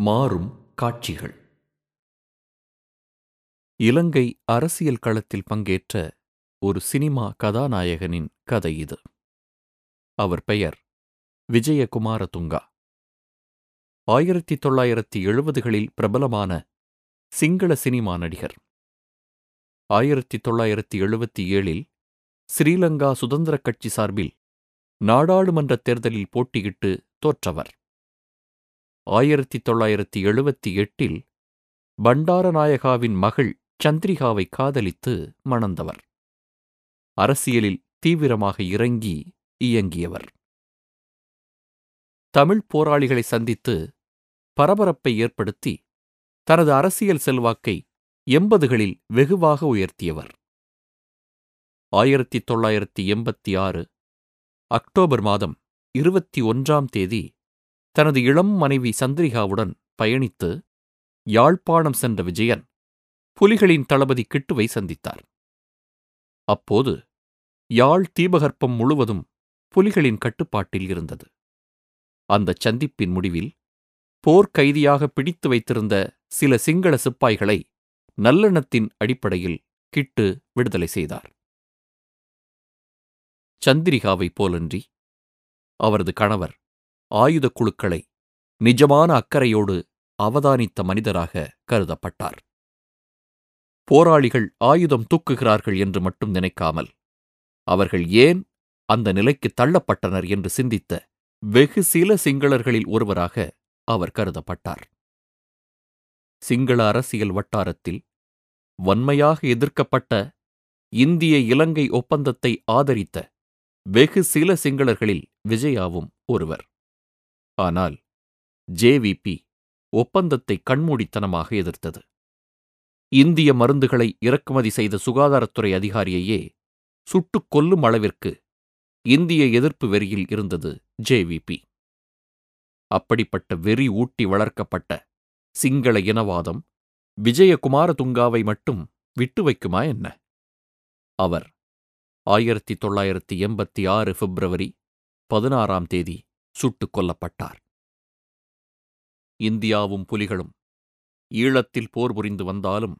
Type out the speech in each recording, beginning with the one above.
மாறும் காட்சிகள். இலங்கை அரசியல் களத்தில் பங்கேற்ற ஒரு சினிமா கதாநாயகனின் கதை இது. அவர் பெயர் விஜயகுமாரதுங்கா. ஆயிரத்தி தொள்ளாயிரத்தி எழுபதுகளில் பிரபலமான சிங்கள சினிமா நடிகர். ஆயிரத்தி தொள்ளாயிரத்தி எழுபத்தி ஏழில் ஸ்ரீலங்கா சுதந்திரக் கட்சி சார்பில் நாடாளுமன்றத் தேர்தலில் போட்டியிட்டு தோற்றவர். ஆயிரத்தி தொள்ளாயிரத்தி எழுபத்தி எட்டில் பண்டாரநாயகாவின் மகள் சந்திரிகாவை காதலித்து மணந்தவர். அரசியலில் தீவிரமாக இறங்கி இயங்கியவர். தமிழ் போராளிகளை சந்தித்து பரபரப்பை ஏற்படுத்தி தனது அரசியல் செல்வாக்கை எண்பதுகளில் வெகுவாக உயர்த்தியவர். ஆயிரத்தி தொள்ளாயிரத்தி எண்பத்தி ஆறு அக்டோபர் மாதம் இருபத்தி ஒன்றாம் தேதி தனது இளம் மனைவி சந்திரிகாவுடன் பயணித்து யாழ்ப்பாணம் சென்ற விஜயன் புலிகளின் தளபதி கிட்டுவை சந்தித்தார். அப்போது யாழ் தீபகற்பம் முழுவதும் புலிகளின் கட்டுப்பாட்டில் இருந்தது. அந்தச் சந்திப்பின் முடிவில் போர்க்கைதியாக பிடித்து வைத்திருந்த சில சிங்கள சிப்பாய்களை நல்லெண்ணத்தின் அடிப்படையில் கிட்டு விடுதலை செய்தார். சந்திரிகாவைப் போலன்றி அவரது கணவர் ஆயுதக் குழுக்களை நிஜமான அக்கறையோடு அவதானித்த மனிதராக கருதப்பட்டார். போராளிகள் ஆயுதம் தூக்குகிறார்கள் என்று மட்டும் நினைக்காமல் அவர்கள் ஏன் அந்த நிலைக்கு தள்ளப்பட்டனர் என்று சிந்தித்த வெகு சில சிங்களர்களில் ஒருவராக அவர் கருதப்பட்டார். சிங்கள அரசியல் வட்டாரத்தில் வன்மையாக எதிர்க்கப்பட்ட இந்திய இலங்கை ஒப்பந்தத்தை ஆதரித்த வெகு சில சிங்களர்களில் விஜயாவும் ஒருவர். ஆனால் ஜேவிபி ஒப்பந்தத்தை கண்மூடித்தனமாக எதிர்த்தது. இந்திய மருந்துகளை இறக்குமதி செய்த சுகாதாரத்துறை அதிகாரியையே சுட்டுக் கொல்லும் அளவிற்கு இந்திய எதிர்ப்பு வெறியில் இருந்தது ஜேவிபி அப்படிப்பட்ட வெறி ஊட்டி வளர்க்கப்பட்ட சிங்கள இனவாதம் விஜயகுமாரதுங்காவை மட்டும் விட்டு வைக்குமா என்ன? அவர் ஆயிரத்தி தொள்ளாயிரத்தி எண்பத்தி ஆறு பிப்ரவரி பதினாறாம் தேதி சுட்டுக் கொல்லப்பட்டார். இந்தியாவும் புலிகளும் ஈழத்தில் போர் புரிந்து வந்தாலும்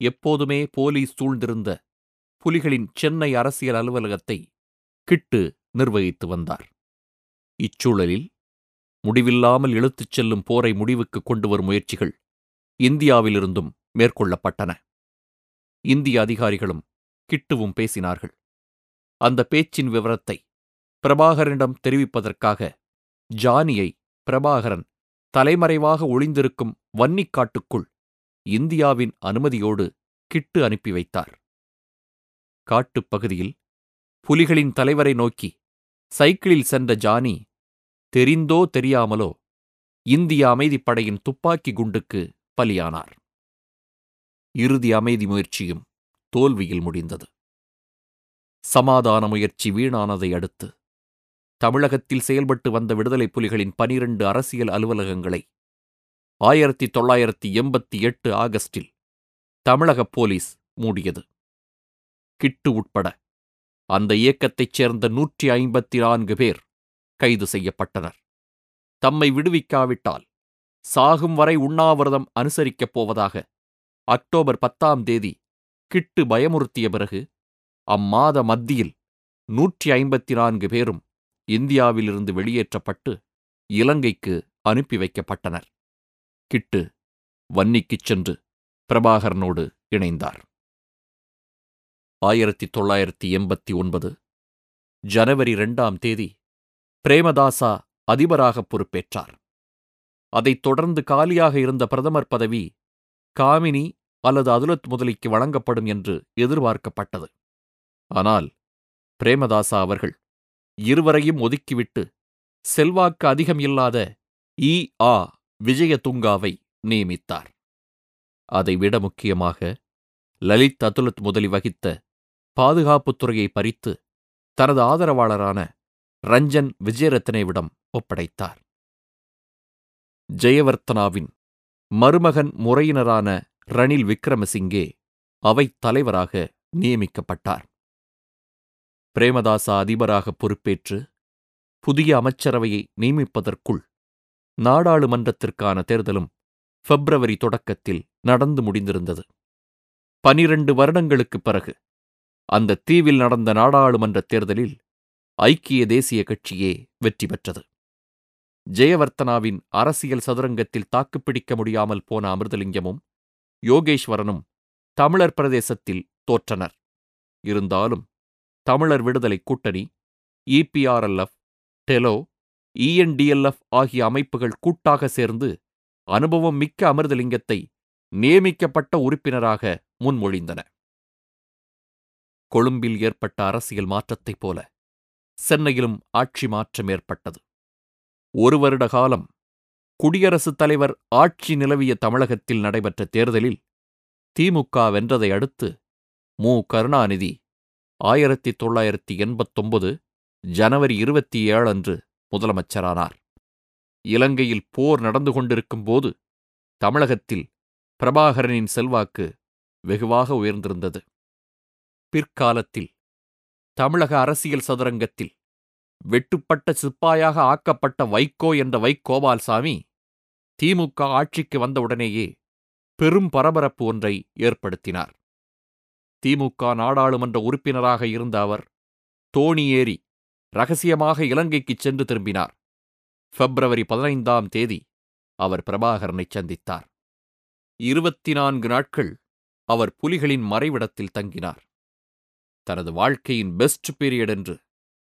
எப்போதுமே போலீஸ் சூழ்ந்திருந்த புலிகளின் சென்னை அரசியல் அலுவலகத்தை கிட்டு நிர்வகித்து வந்தார். இச்சூழலில் முடிவில்லாமல் இழுத்துச் செல்லும் போரை முடிவுக்கு கொண்டு வரும் முயற்சிகள் இந்தியாவிலிருந்தும் மேற்கொள்ளப்பட்டன. இந்திய அதிகாரிகளும் கிட்டுவும் பேசினார்கள். அந்த பேச்சின் விவரத்தை பிரபாகரனிடம் தெரிவிப்பதற்காக ஜானியை பிரபாகரன் தலைமறைவாக ஒளிந்திருக்கும் வன்னிக்காட்டுக்குள் இந்தியாவின் அனுமதியோடு கிட்டு அனுப்பி வைத்தார். காட்டுப் பகுதியில் புலிகளின் தலைவரை நோக்கி சைக்கிளில் சென்ற ஜானி தெரிந்தோ தெரியாமலோ இந்திய அமைதிப்படையின் துப்பாக்கி குண்டுக்கு பலியானார். இறுதி அமைதி முயற்சியும் தோல்வியில் முடிந்தது. சமாதான முயற்சி வீணானதை அடுத்து தமிழகத்தில் செயல்பட்டு வந்த விடுதலை புலிகளின் பனிரண்டு அரசியல் அலுவலகங்களை ஆயிரத்தி தொள்ளாயிரத்தி எண்பத்தி எட்டு ஆகஸ்டில் தமிழக போலீஸ் மூடியது. கிட்டு உட்பட அந்த இயக்கத்தைச் சேர்ந்த நூற்றி ஐம்பத்தி நான்கு பேர் கைது செய்யப்பட்டனர். தம்மை விடுவிக்காவிட்டால் சாகும் வரை உண்ணாவிரதம் அனுசரிக்கப் போவதாக அக்டோபர் பத்தாம் தேதி கிட்டு பயமுறுத்திய பிறகு அம்மாத மத்தியில் நூற்றி ஐம்பத்தி நான்கு பேரும் இந்தியாவிலிருந்து வெளியேற்றப்பட்டு இலங்கைக்கு அனுப்பி வைக்கப்பட்டனர். கிட்டு வன்னிக்குச் சென்று பிரபாகரனோடு இணைந்தார். ஆயிரத்தி தொள்ளாயிரத்தி எண்பத்தி ஒன்பது ஜனவரி இரண்டாம் தேதி பிரேமதாசா அதிபராக பொறுப்பேற்றார். அதைத் தொடர்ந்து காலியாக இருந்த பிரதமர் பதவி காமினி அல்லது அதுலத் முதலிக்கு வழங்கப்படும் என்று எதிர்பார்க்கப்பட்டது. ஆனால் பிரேமதாசா அவர்கள் இருவரையும் ஒதுக்கிவிட்டு செல்வாக்கு அதிகம் இல்லாத இ. ஆ. விஜயதுங்காவை நியமித்தார். அதைவிட முக்கியமாக லலித் அதுலத் முதலி வகித்த பாதுகாப்புத்துறையை பறித்து தனது ஆதரவாளரான ரஞ்சன் விஜயரத்னேவிடம் ஒப்படைத்தார். ஜெயவர்த்தனாவின் மருமகன் முறையினரான ரணில் விக்ரமசிங்கே அவைத் தலைவராக நியமிக்கப்பட்டார். பிரேமதாசா அதிபராக பொறுப்பேற்று புதிய அமைச்சரவையை நியமிப்பதற்குள் நாடாளுமன்றத்திற்கான தேர்தலும் பிப்ரவரி தொடக்கத்தில் நடந்து முடிந்திருந்தது. பனிரண்டு வருடங்களுக்குப் பிறகு அந்த தீவில் நடந்த நாடாளுமன்ற தேர்தலில் ஐக்கிய தேசிய கட்சியே வெற்றி பெற்றது. ஜெயவர்த்தனாவின் அரசியல் சதுரங்கத்தில் தாக்குப்பிடிக்க முடியாமல் போன அமிர்தலிங்கமும் யோகேஸ்வரனும் தமிழர் பிரதேசத்தில் தோற்றனர். இருந்தாலும் தமிழர் விடுதலை கூட்டணி இபிஆர்எல்எஃப் டெலோ இஎன்டிஎல்எஃப் ஆகிய அமைப்புகள் கூட்டாக சேர்ந்து அனுபவம் மிக்க அமிர்தலிங்கத்தை நியமிக்கப்பட்ட உறுப்பினராக முன்மொழிந்தன. கொழும்பில் ஏற்பட்ட அரசியல் மாற்றத்தைப் போல சென்னையிலும் ஆட்சி மாற்றம் ஏற்பட்டது. ஒரு வருட காலம் குடியரசுத் தலைவர் ஆட்சி நிலவிய தமிழகத்தில் நடைபெற்ற தேர்தலில் திமுக வென்றதை அடுத்து மு கருணாநிதி ஆயிரத்தி தொள்ளாயிரத்தி எண்பத்தொன்பது ஜனவரி இருபத்தி ஏழு அன்று முதலமைச்சரானார். இலங்கையில் போர் நடந்து கொண்டிருக்கும் போது தமிழகத்தில் பிரபாகரனின் செல்வாக்கு வெகுவாக உயர்ந்திருந்தது. பிற்காலத்தில் தமிழக அரசியல் சதுரங்கத்தில் வெட்டுப்பட்ட சிப்பாயாக ஆக்கப்பட்ட வைகோ என்ற வைகோபால்சாமி திமுக ஆட்சிக்கு வந்தவுடனேயே பெரும் பரபரப்பு ஒன்றை ஏற்படுத்தினார். திமுக நாடாளுமன்ற உறுப்பினராக இருந்த அவர் தோணி ஏறி ரகசியமாக இலங்கைக்குச் சென்று திரும்பினார். பிப்ரவரி பதினைந்தாம் தேதி அவர் பிரபாகரனை சந்தித்தார். இருபத்தி நான்கு நாட்கள் அவர் புலிகளின் மறைவிடத்தில் தங்கினார். தனது வாழ்க்கையின் பெஸ்ட் பீரியட் என்று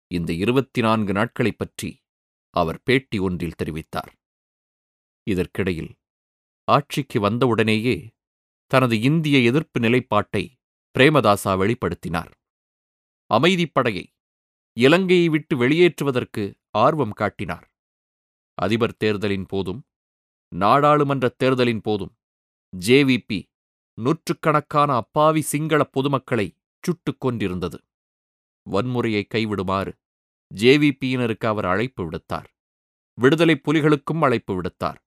இந்த இருபத்தி நான்கு நாட்களைப் பற்றி அவர் பேட்டி ஒன்றில் தெரிவித்தார். இதற்கிடையில் ஆட்சிக்கு வந்தவுடனேயே தனது இந்திய எதிர்ப்பு நிலைப்பாட்டை பிரேமதாசா வெளிப்படுத்தினார். அமைதிப்படையை இலங்கையை விட்டு வெளியேற்றுவதற்கு ஆர்வம் காட்டினார். அதிபர் தேர்தலின் போதும் நாடாளுமன்ற தேர்தலின் போதும் ஜேவிபி நூற்றுக்கணக்கான அப்பாவி சிங்கள பொதுமக்களை சுட்டுக் கொண்டிருந்தது வன்முறையை கைவிடுமாறு ஜேவிபியினருக்கு அவர் அழைப்பு விடுத்தார். விடுதலை புலிகளுக்கும் அழைப்பு விடுத்தார்.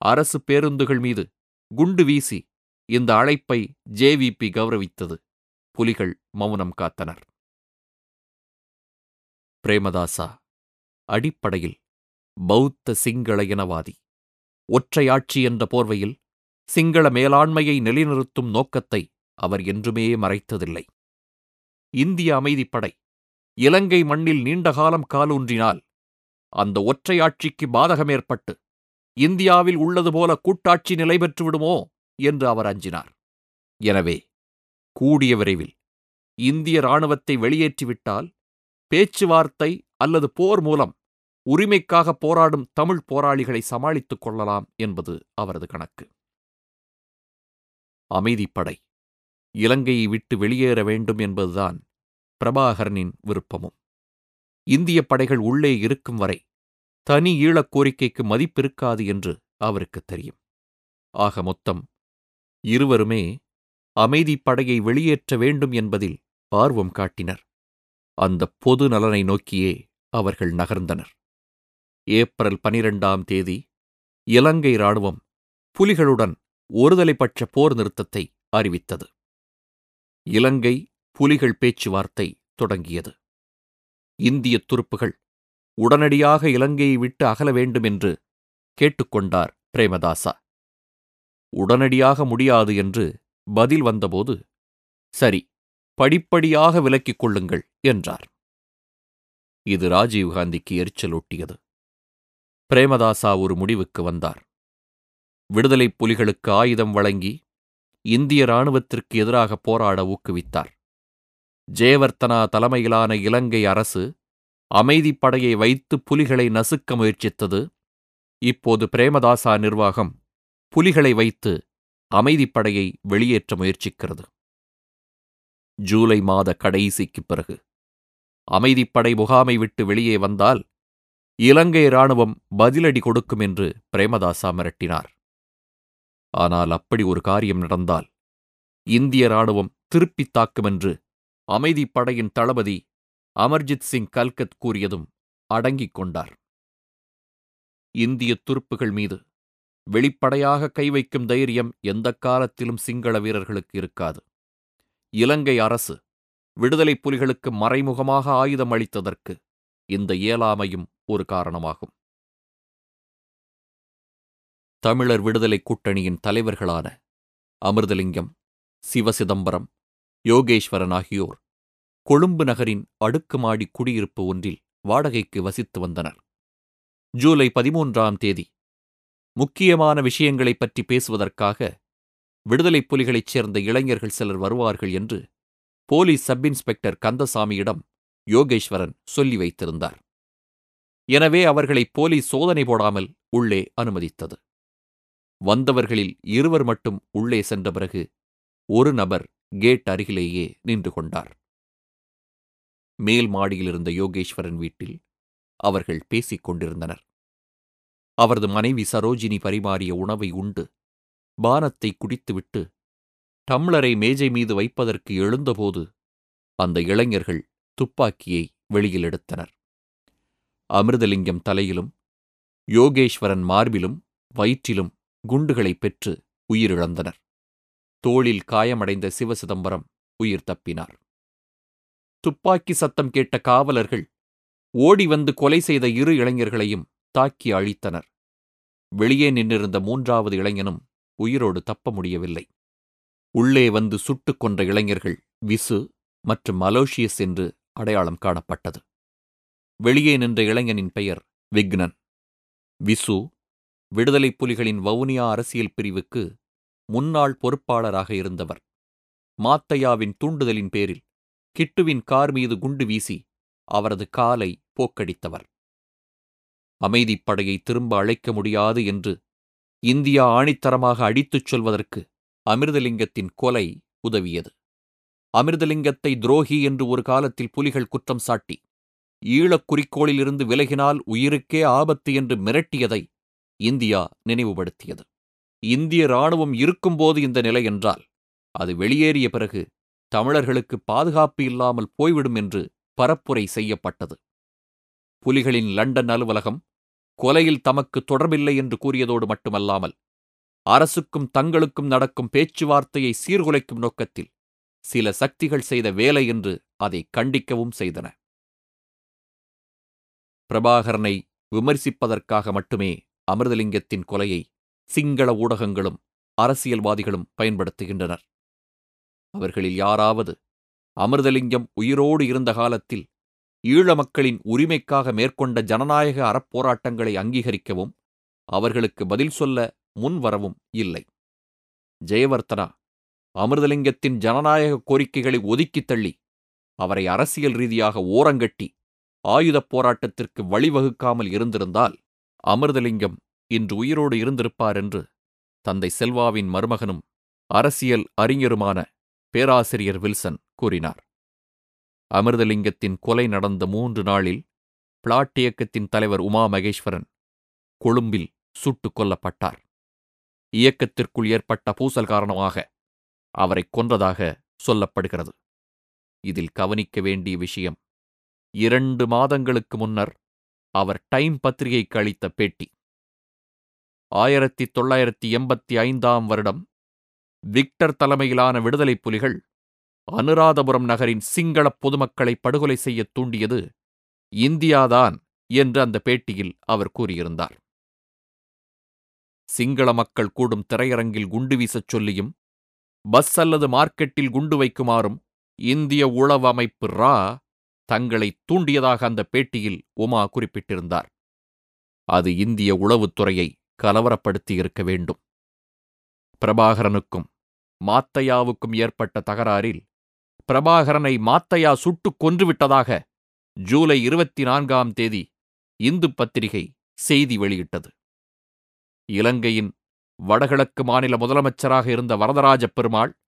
அரசு பேருந்துகள் மீது குண்டு வீசி இந்த அழைப்பை ஜேவிபி கௌரவித்தது. புலிகள் மௌனம் காத்தனர். பிரேமதாசா அடிப்படையில் பௌத்த சிங்கள இனவாதி. ஒற்றையாட்சி என்ற போர்வையில் சிங்கள மேலாண்மையை நிலைநிறுத்தும் நோக்கத்தை அவர் என்றுமே மறைத்ததில்லை. இந்திய அமைதிப்படை இலங்கை மண்ணில் நீண்டகாலம் காலூன்றினால் அந்த ஒற்றையாட்சிக்கு பாதகம் ஏற்பட்டு இந்தியாவில் உள்ளது போல கூட்டாட்சி நிலை பெற்றுவிடுமோ என்று அவர் அஞ்சினார். எனவே கூடிய விரைவில் இந்திய இராணுவத்தை வெளியேற்றிவிட்டால் பேச்சுவார்த்தை அல்லது போர் மூலம் உரிமைக்காக போராடும் தமிழ் போராளிகளை சமாளித்துக் கொள்ளலாம் என்பது அவரது கணக்கு. அமைதிப்படை இலங்கையை விட்டு வெளியேற வேண்டும் என்பதுதான் பிரபாகரனின் விருப்பமும். இந்திய படைகள் உள்ளே இருக்கும் வரை தனி ஈழக் கோரிக்கைக்கு மதிப்பிருக்காது என்று அவருக்கு தெரியும். ஆக மொத்தம் இருவருமே அமைதிப்படையை வெளியேற்ற வேண்டும் என்பதில் ஆர்வம் காட்டினர். அந்த பொது நலனை நோக்கியே அவர்கள் நகர்ந்தனர். ஏப்ரல் பனிரெண்டாம் தேதி இலங்கை இராணுவம் புலிகளுடன் ஒருதலைப்பட்ச போர் நிறுத்தத்தை அறிவித்தது. இலங்கை புலிகள் பேச்சுவார்த்தை தொடங்கியது. இந்திய துருப்புகள் உடனடியாக இலங்கையை விட்டு அகல வேண்டும் என்று கேட்டுக்கொண்டார் பிரேமதாசா. உடனடியாக முடியாது என்று பதில் வந்தபோது சரி படிப்படியாக விலக்கிக் கொள்ளுங்கள் என்றார். இது ராஜீவ்காந்திக்கு எரிச்சலூட்டியது பிரேமதாசா ஒரு முடிவுக்கு வந்தார். விடுதலைப் புலிகளுக்கு ஆயுதம் வழங்கி இந்திய இராணுவத்திற்கு எதிராக போராட ஊக்குவித்தார். ஜெயவர்த்தனா தலைமையிலான இலங்கை அரசு அமைதிப்படையை வைத்து புலிகளை நசுக்க முயற்சித்தது. இப்போது பிரேமதாசா நிர்வாகம் புலிகளை வைத்து அமைதிப்படையை வெளியேற்ற முயற்சிக்கிறது. ஜூலை மாத கடைசிக்குப் பிறகு அமைதிப்படை முகாமை விட்டு வெளியே வந்தால் இலங்கை இராணுவம் பதிலடி கொடுக்கும் என்று பிரேமதாசா மிரட்டினார். ஆனால் அப்படி ஒரு காரியம் நடந்தால் இந்திய இராணுவம் திருப்பித் தாக்கும் என்று அமைதிப்படையின் தளபதி அமர்ஜித் சிங் கல்கத் கூறியதும் அடங்கிக் கொண்டார். இந்திய துருப்புகள் மீது வெளிப்படையாக கை வைக்கும் தைரியம் எந்தக் காலத்திலும் சிங்கள வீரர்களுக்கு இருக்காது. இலங்கை அரசு விடுதலைப் புலிகளுக்கு மறைமுகமாக ஆயுதம் அளித்ததற்கு இந்த இயலாமையும் ஒரு காரணமாகும். தமிழர் விடுதலை கூட்டணியின் தலைவர்களான அமிர்தலிங்கம் சிவசிதம்பரம் யோகேஸ்வரன் ஆகியோர் கொழும்பு நகரின் அடுக்குமாடி குடியிருப்பு ஒன்றில் வாடகைக்கு வசித்து வந்தனர். ஜூலை பதிமூன்றாம் தேதி முக்கியமான விஷயங்களைப் பற்றி பேசுவதற்காக விடுதலைப் புலிகளைச் சேர்ந்த இளைஞர்கள் சிலர் வருவார்கள் என்று போலீஸ் சப் இன்ஸ்பெக்டர் கந்தசாமியிடம் யோகேஸ்வரன் சொல்லி வைத்திருந்தார். எனவே அவர்களை போலீஸ் சோதனை போடாமல் உள்ளே அனுமதித்தது. வந்தவர்களில் இருவர் மட்டும் உள்ளே சென்ற பிறகு ஒரு நபர் கேட் அருகிலேயே நின்று கொண்டார். மேல் மாடியில் இருந்த யோகேஸ்வரன் வீட்டில் அவர்கள் பேசிக் கொண்டிருந்தனர். அவரது மனைவி சரோஜினி பரிமாறிய உணவை உண்டு. பானத்தை குடித்துவிட்டு டம்ளரை மேஜை மீது வைப்பதற்கு எழுந்தபோது அந்த இளைஞர்கள் துப்பாக்கியை வெளியில் எடுத்தனர். அமிர்தலிங்கம் தலையிலும் யோகேஸ்வரன் மார்பிலும் வயிற்றிலும் குண்டுகளைப் பெற்று உயிரிழந்தனர். தோளில் காயமடைந்த சிவசிதம்பரம் உயிர் தப்பினார். துப்பாக்கி சத்தம் கேட்ட காவலர்கள் ஓடி வந்து கொலை செய்த இரு இளைஞர்களையும் தாக்கி அழித்தனர். வெளியே நின்றிருந்த மூன்றாவது இளைஞனும் உயிரோடு தப்ப முடியவில்லை. உள்ளே வந்து சுட்டுக் கொன்ற இளைஞர்கள் விசு மற்றும் அலோஷியஸ் என்று அடையாளம் காணப்பட்டது. வெளியே நின்ற இளைஞனின் பெயர் விக்னன். விசு விடுதலைப் புலிகளின் வவுனியா அரசியல் பிரிவுக்கு முன்னாள் பொறுப்பாளராக இருந்தவர். மாத்தையாவின் தூண்டுதலின் பேரில் கிட்டுவின் கார் மீது குண்டு வீசி அவரது காலை போக்கடித்தவர். அமைதிப்படையை திரும்ப அழைக்க முடியாது என்று இந்தியா ஆணித்தரமாக அடித்துச் சொல்வதற்கு அமிர்தலிங்கத்தின் கொலை உதவியது. அமிர்தலிங்கத்தை துரோகி என்று ஒரு காலத்தில் புலிகள் குற்றம் சாட்டி ஈழக் குறிக்கோளிலிருந்து விலகினால் உயிருக்கே ஆபத்து என்று மிரட்டியதை இந்தியா நினைவுபடுத்தியது. இந்திய இராணுவம் இருக்கும்போது இந்த நிலை என்றால் அது வெளியேறிய பிறகு தமிழர்களுக்கு பாதுகாப்பு இல்லாமல் போய்விடும் என்று பரப்புரை செய்யப்பட்டது. புலிகளின் லண்டன் அலுவலகம் கொலையில் தமக்கு தொடர்பில்லை என்று கூறியதோடு மட்டுமல்லாமல் அரசுக்கும் தங்களுக்கும் நடக்கும் பேச்சுவார்த்தையை சீர்குலைக்கும் நோக்கத்தில் சில சக்திகள் செய்த வேலை என்று அதை கண்டிக்கவும் செய்தன. பிரபாகரனை விமர்சிப்பதற்காக மட்டுமே அமிர்தலிங்கத்தின் கொலையை சிங்கள ஊடகங்களும் அரசியல்வாதிகளும் பயன்படுத்துகின்றனர். அவர்களில் யாராவது அமிர்தலிங்கம் உயிரோடு இருந்த காலத்தில் ஈழ மக்களின் உரிமைக்காக மேற்கொண்ட ஜனநாயக அறப்போராட்டங்களை அங்கீகரிக்கவும் அவர்களுக்கு பதில் சொல்ல முன்வரவும் இல்லை. ஜெயவர்த்தனா அமிர்தலிங்கத்தின் ஜனநாயக கோரிக்கைகளை ஒதுக்கித் தள்ளி அவரை அரசியல் ரீதியாக ஓரங்கட்டி ஆயுதப் போராட்டத்திற்கு வழிவகுக்காமல் இருந்திருந்தால் அமிர்தலிங்கம் இன்று உயிரோடு இருந்திருப்பார் என்று தந்தை செல்வாவின் மருமகனும் அரசியல் அறிஞருமான பேராசிரியர் வில்சன் கூறினார். அமிர்தலிங்கத்தின் கொலை நடந்த மூன்று நாளில் பிளாட் இயக்கத்தின் தலைவர் உமா மகேஸ்வரன் கொழும்பில் சுட்டுக் கொல்லப்பட்டார். இயக்கத்திற்குள் ஏற்பட்ட பூசல் காரணமாக அவரை கொன்றதாக சொல்லப்படுகிறது. இதில் கவனிக்க வேண்டிய விஷயம் இரண்டு மாதங்களுக்கு முன்னர் அவர் டைம் பத்திரிகைக்கு அளித்த பேட்டி. ஆயிரத்தி தொள்ளாயிரத்தி எண்பத்தி ஐந்தாம் வருடம் விக்டர் தலைமையிலான விடுதலைப் புலிகள் அனுராதபுரம் நகரின் சிங்கள பொதுமக்களை படுகொலை செய்ய தூண்டியது இந்தியாதான் என்று அந்த பேட்டியில் அவர் கூறியிருந்தார். சிங்கள மக்கள் கூடும் திரையரங்கில் குண்டு வீசச் சொல்லியும் பஸ் அல்லது மார்க்கெட்டில் குண்டு வைக்குமாறும் இந்திய உளவு அமைப்பு ரா தங்களை தூண்டியதாக அந்த பேட்டியில் உமா குறிப்பிட்டிருந்தார். அது இந்திய உளவுத்துறையை கலவரப்படுத்தியிருக்க வேண்டும். பிரபாகரனுக்கும் மாத்தையாவுக்கும் ஏற்பட்ட தகராறில் பிரபாகரனை மாத்தையா சுட்டுக் கொன்றுவிட்டதாக ஜூலை இருபத்தி நான்காம் தேதி இந்து பத்திரிகை செய்தி வெளியிட்டது. இலங்கையின் வடகிழக்கு மாநில முதலமைச்சராக இருந்த வரதராஜ பெருமாள்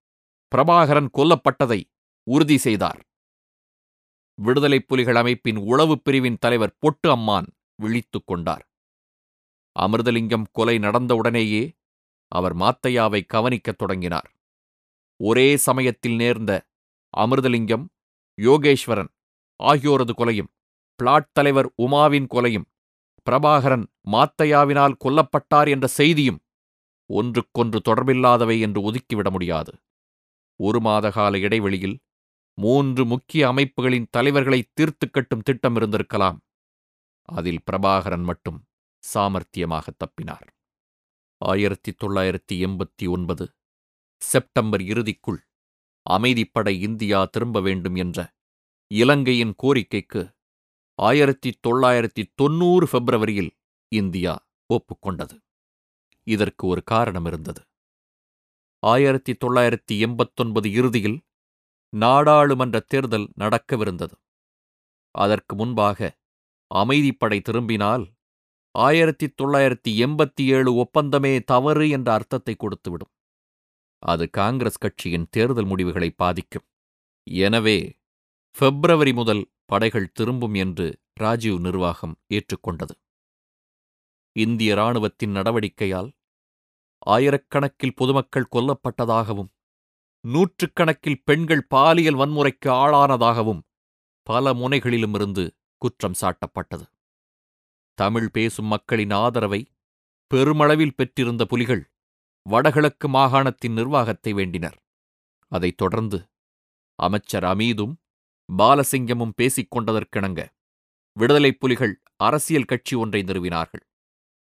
பிரபாகரன் கொல்லப்பட்டதை உறுதி செய்தார். விடுதலைப் புலிகள் அமைப்பின் உளவுப் பிரிவின் தலைவர் பொட்டு அம்மான் விழித்துக் கொண்டார். அமிர்தலிங்கம் கொலை நடந்தவுடனேயே அவர் மாத்தையாவை கவனிக்கத் தொடங்கினார். ஒரே சமயத்தில் நேர்ந்த அமிர்தலிங்கம் யோகேஸ்வரன் ஆகியோரது கொலையும் பிளாட் தலைவர் உமாவின் கொலையும் பிரபாகரன் மாத்தையாவினால் கொல்லப்பட்டார் என்ற செய்தியும் ஒன்றுக்கொன்று தொடர்பில்லாதவை என்று ஒதுக்கிவிட முடியாது. ஒரு மாத கால இடைவெளியில் மூன்று முக்கிய அமைப்புகளின் தலைவர்களை தீர்த்து கட்டும் திட்டம் இருந்திருக்கலாம். அதில் பிரபாகரன் மட்டும் சாமர்த்தியமாக தப்பினார். ஆயிரத்தி தொள்ளாயிரத்தி எண்பத்தி ஒன்பது செப்டம்பர் இறுதிக்குள் அமைதிப்படை இந்தியா திரும்ப வேண்டும் என்ற இலங்கையின் கோரிக்கைக்கு ஆயிரத்தி தொள்ளாயிரத்தி தொன்னூறு பிப்ரவரியில் இந்தியா ஒப்புக்கொண்டது. இதற்கு ஒரு காரணம் இருந்தது. ஆயிரத்தி தொள்ளாயிரத்தி எண்பத்தொன்பது இறுதியில் நாடாளுமன்ற தேர்தல் நடக்கவிருந்தது. அதற்கு முன்பாக அமைதிப்படை திரும்பினால் ஆயிரத்தி தொள்ளாயிரத்தி எண்பத்தி ஏழு ஒப்பந்தமே தவறு என்ற அர்த்தத்தை கொடுத்துவிடும். அது காங்கிரஸ் கட்சியின் தேர்தல் முடிவுகளை பாதிக்கும். எனவே பிப்ரவரி முதல் படைகள் திரும்பும் என்று ராஜீவ் நிர்வாகம் ஏற்றுக்கொண்டது. இந்திய இராணுவத்தின் நடவடிக்கையால் ஆயிரக்கணக்கில் பொதுமக்கள் கொல்லப்பட்டதாகவும் நூற்றுக்கணக்கில் பெண்கள் பாலியல் வன்முறைக்கு ஆளானதாகவும் பல முனைகளிலுமிருந்து குற்றம் சாட்டப்பட்டது. தமிழ் பேசும் மக்களின் ஆதரவை பெருமளவில் பெற்றிருந்த புலிகள் வடகிழக்கு மாகாணத்தின் நிர்வாகத்தை வேண்டினர். அதைத் தொடர்ந்து அமைச்சர் அமீதும் பாலசிங்கமும் பேசிக் கொண்டதற்கிணங்க விடுதலைப் புலிகள் அரசியல் கட்சி ஒன்றை நிறுவினார்கள்.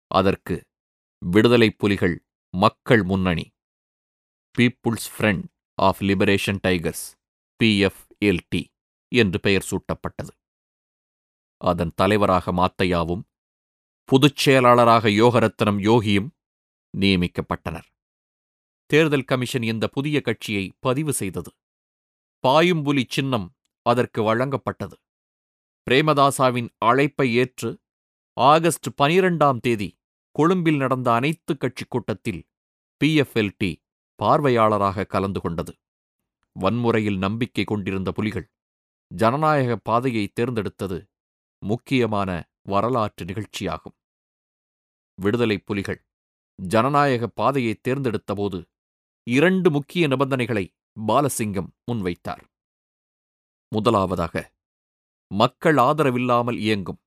அதற்கு விடுதலைப் புலிகள் மக்கள் முன்னணி People's Front of Liberation Tigers PFLT என்று பெயர் சூட்டப்பட்டது. அதன் தலைவராக மாத்தையாவும் பொதுச் செயலாளராக யோகரத்னம் யோகியும் நியமிக்கப்பட்டனர். தேர்தல் கமிஷன் இந்த புதிய கட்சியை பதிவு செய்தது. பாயும்புலி சின்னம் அதற்கு வழங்கப்பட்டது. பிரேமதாசாவின் அழைப்பை ஏற்று ஆகஸ்ட் பனிரெண்டாம் தேதி கொழும்பில் நடந்த அனைத்து கட்சி கூட்டத்தில் பிஎஃப்எல்டி பார்வையாளராக கலந்து கொண்டது. வன்முறையில் நம்பிக்கை கொண்டிருந்த புலிகள் ஜனநாயக பாதையை தேர்ந்தெடுத்தது முக்கியமான வரலாற்று நிகழ்ச்சியாகும். விடுதலைப் புலிகள் ஜனநாயக பாதையை தேர்ந்தெடுத்தபோது இரண்டு முக்கிய நிபந்தனைகளை பாலசிங்கம் முன்வைத்தார். முதலாவதாக மக்கள் ஆதரவில்லாமல் இயங்கும்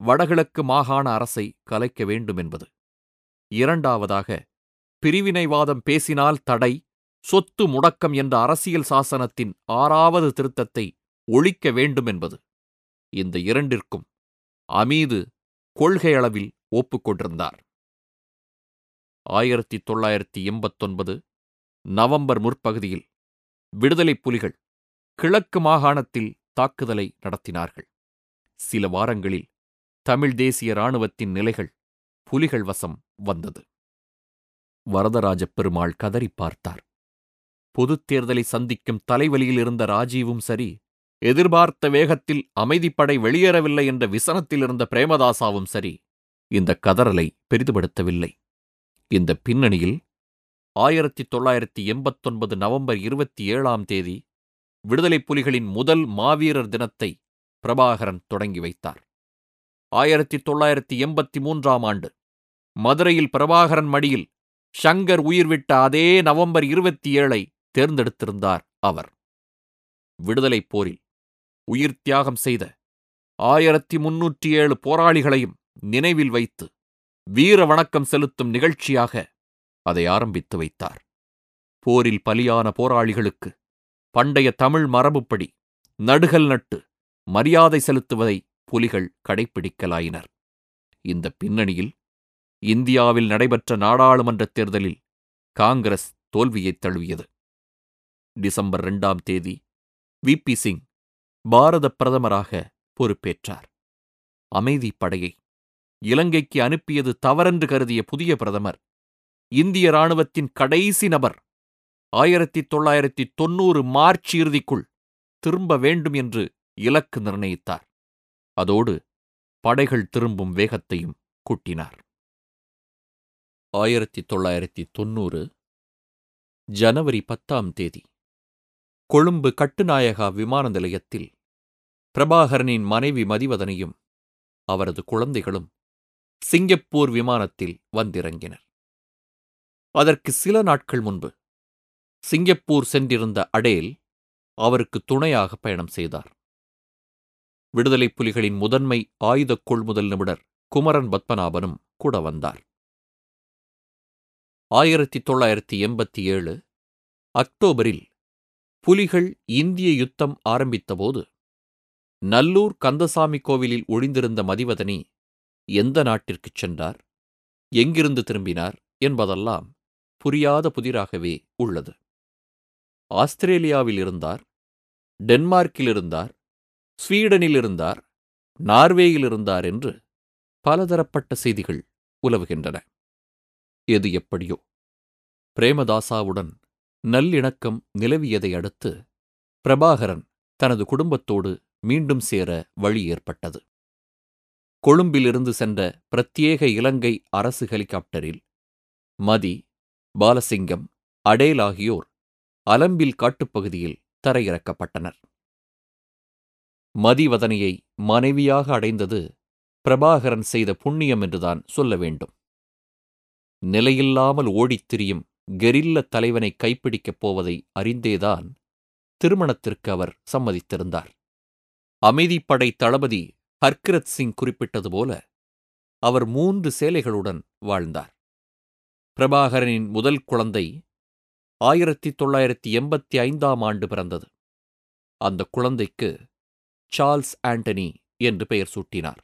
வடகிழக்கு மாகாண அரசை கலைக்க வேண்டும் என்பது இரண்டாவதாக பிரிவினைவாதம் பேசினால் தடை சொத்து முடக்கம் என்ற அரசியல் சாசனத்தின் ஆறாவது திருத்தத்தை ஒழிக்க வேண்டும் என்பது இந்த இரண்டிற்கும் அமீது கொள்கையளவில் ஒப்புக்கொண்டிருந்தார். ஆயிரத்தி தொள்ளாயிரத்தி எண்பத்தொன்பது நவம்பர் முற்பகுதியில் விடுதலைப் புலிகள் கிழக்கு மாகாணத்தில் தாக்குதலை நடத்தினார்கள். சில வாரங்களில் தமிழ் தேசிய இராணுவத்தின் நிலைகள் புலிகள் வசம் வந்தது. வரதராஜ பெருமாள் கதறி பார்த்தார். பொதுத் தேர்தலை சந்திக்கும் தலைவலியில் இருந்த ராஜீவும் சரி எதிர்பார்த்த வேகத்தில் அமைதிப்படை வெளியேறவில்லை என்ற விசனத்தில் இருந்த பிரேமதாசாவும் சரி இந்த கதறலை பெரிதுபடுத்தவில்லை. இந்த பின்னணியில் ஆயிரத்தி தொள்ளாயிரத்தி எண்பத்தொன்பது நவம்பர் இருபத்தி ஏழாம் தேதி விடுதலைப் புலிகளின் முதல் மாவீரர் தினத்தை பிரபாகரன் தொடங்கி வைத்தார். ஆயிரத்தி தொள்ளாயிரத்தி எண்பத்தி மூன்றாம் ஆண்டு மதுரையில் பிரபாகரன் மடியில் ஷங்கர் உயிர்விட்ட அதே நவம்பர் இருபத்தி ஏழை தேர்ந்தெடுத்திருந்தார் அவர். விடுதலைப் போரில் உயிர் தியாகம் செய்த ஆயிரத்தி முன்னூற்றி ஏழு போராளிகளையும் நினைவில் வைத்து வீர வணக்கம் செலுத்தும் நிகழ்ச்சியாக அதை ஆரம்பித்து வைத்தார். போரில் பலியான போராளிகளுக்கு பண்டைய தமிழ் மரபுப்படி நடுகல் நட்டு மரியாதை செலுத்துவதை புலிகள் கடைப்பிடிக்கலாயினர். இந்த பின்னணியில் இந்தியாவில் நடைபெற்ற நாடாளுமன்றத் தேர்தலில் காங்கிரஸ் தோல்வியைத் தழுவியது. டிசம்பர் இரண்டாம் தேதி வி. பி. சிங் பாரத பிரதமராக பொறுப்பேற்றார். அமைதி படையை இலங்கைக்கு அனுப்பியது தவறென்று கருதிய புதிய பிரதமர். இந்திய இராணுவத்தின் கடைசி நபர். ஆயிரத்தி தொள்ளாயிரத்தி தொன்னூறு மார்ச் இறுதிக்குள் திரும்ப வேண்டும் என்று இலக்கு நிர்ணயித்தார். அதோடு படைகள் திரும்பும் வேகத்தையும் கூட்டினார். ஆயிரத்தி தொள்ளாயிரத்தி தொன்னூறு ஜனவரி பத்தாம் தேதி கொழும்பு கட்டுநாயகா விமான நிலையத்தில் பிரபாகரனின் மனைவி மதிவதனையும் அவரது குழந்தைகளும் சிங்கப்பூர் விமானத்தில் வந்திறங்கினர். அதற்கு சில நாட்கள் முன்பு சிங்கப்பூர் சென்றிருந்த அடேல் அவருக்கு துணையாக பயணம் செய்தார். விடுதலைப் புலிகளின் முதன்மை ஆயுதக் கொள்முதல் நிபுணர் குமரன் பத்மநாபனும் கூட வந்தார். ஆயிரத்தி தொள்ளாயிரத்தி எண்பத்தி ஏழு அக்டோபரில் புலிகள் இந்திய யுத்தம் ஆரம்பித்தபோது நல்லூர் கந்தசாமி கோவிலில் ஒளிந்திருந்த மதிவதனி எந்த நாட்டிற்குச் சென்றார்? எங்கிருந்து திரும்பினார்? என்பதெல்லாம் புரியாத புதிராகவே உள்ளது. ஆஸ்திரேலியாவில் இருந்தார் டென்மார்க்கில் இருந்தார் ஸ்வீடனில் இருந்தார் நார்வேயில் இருந்தார் என்று பலதரப்பட்ட செய்திகள் உலவுகின்றன. எது எப்படியோ. பிரேமதாசாவுடன் நல்லிணக்கம் நிலவியதை அடுத்து பிரபாகரன் தனது குடும்பத்தோடு மீண்டும் சேர வழி ஏற்பட்டது. கொழும்பிலிருந்து சென்ற பிரத்யேக இலங்கை அரசு ஹெலிகாப்டரில் மதி பாலசிங்கம் அடேல் ஆகியோர் அலம்பில் காட்டுப்பகுதியில் தரையிறக்கப்பட்டனர். மதிவதனையை மனைவியாக அடைந்தது பிரபாகரன் செய்த புண்ணியம் என்றுதான் சொல்ல வேண்டும். நிலையில்லாமல் ஓடித் திரியும் கெரில்ல தலைவனை கைப்பிடிக்கப் போவதை அறிந்தேதான் திருமணத்திற்கு அவர் சம்மதித்திருந்தார். அமைதிப்படை தளபதி ஹர்கிரத் சிங் குறிப்பிட்டது போல அவர் மூன்று சேலைகளுடன் வாழ்ந்தார். பிரபாகரனின் முதல் குழந்தை ஆயிரத்தி தொள்ளாயிரத்தி எண்பத்தி ஐந்தாம் ஆண்டு பிறந்தது. அந்த குழந்தைக்கு சார்ல்ஸ் ஆண்டனி என்று பெயர் சூட்டினார்.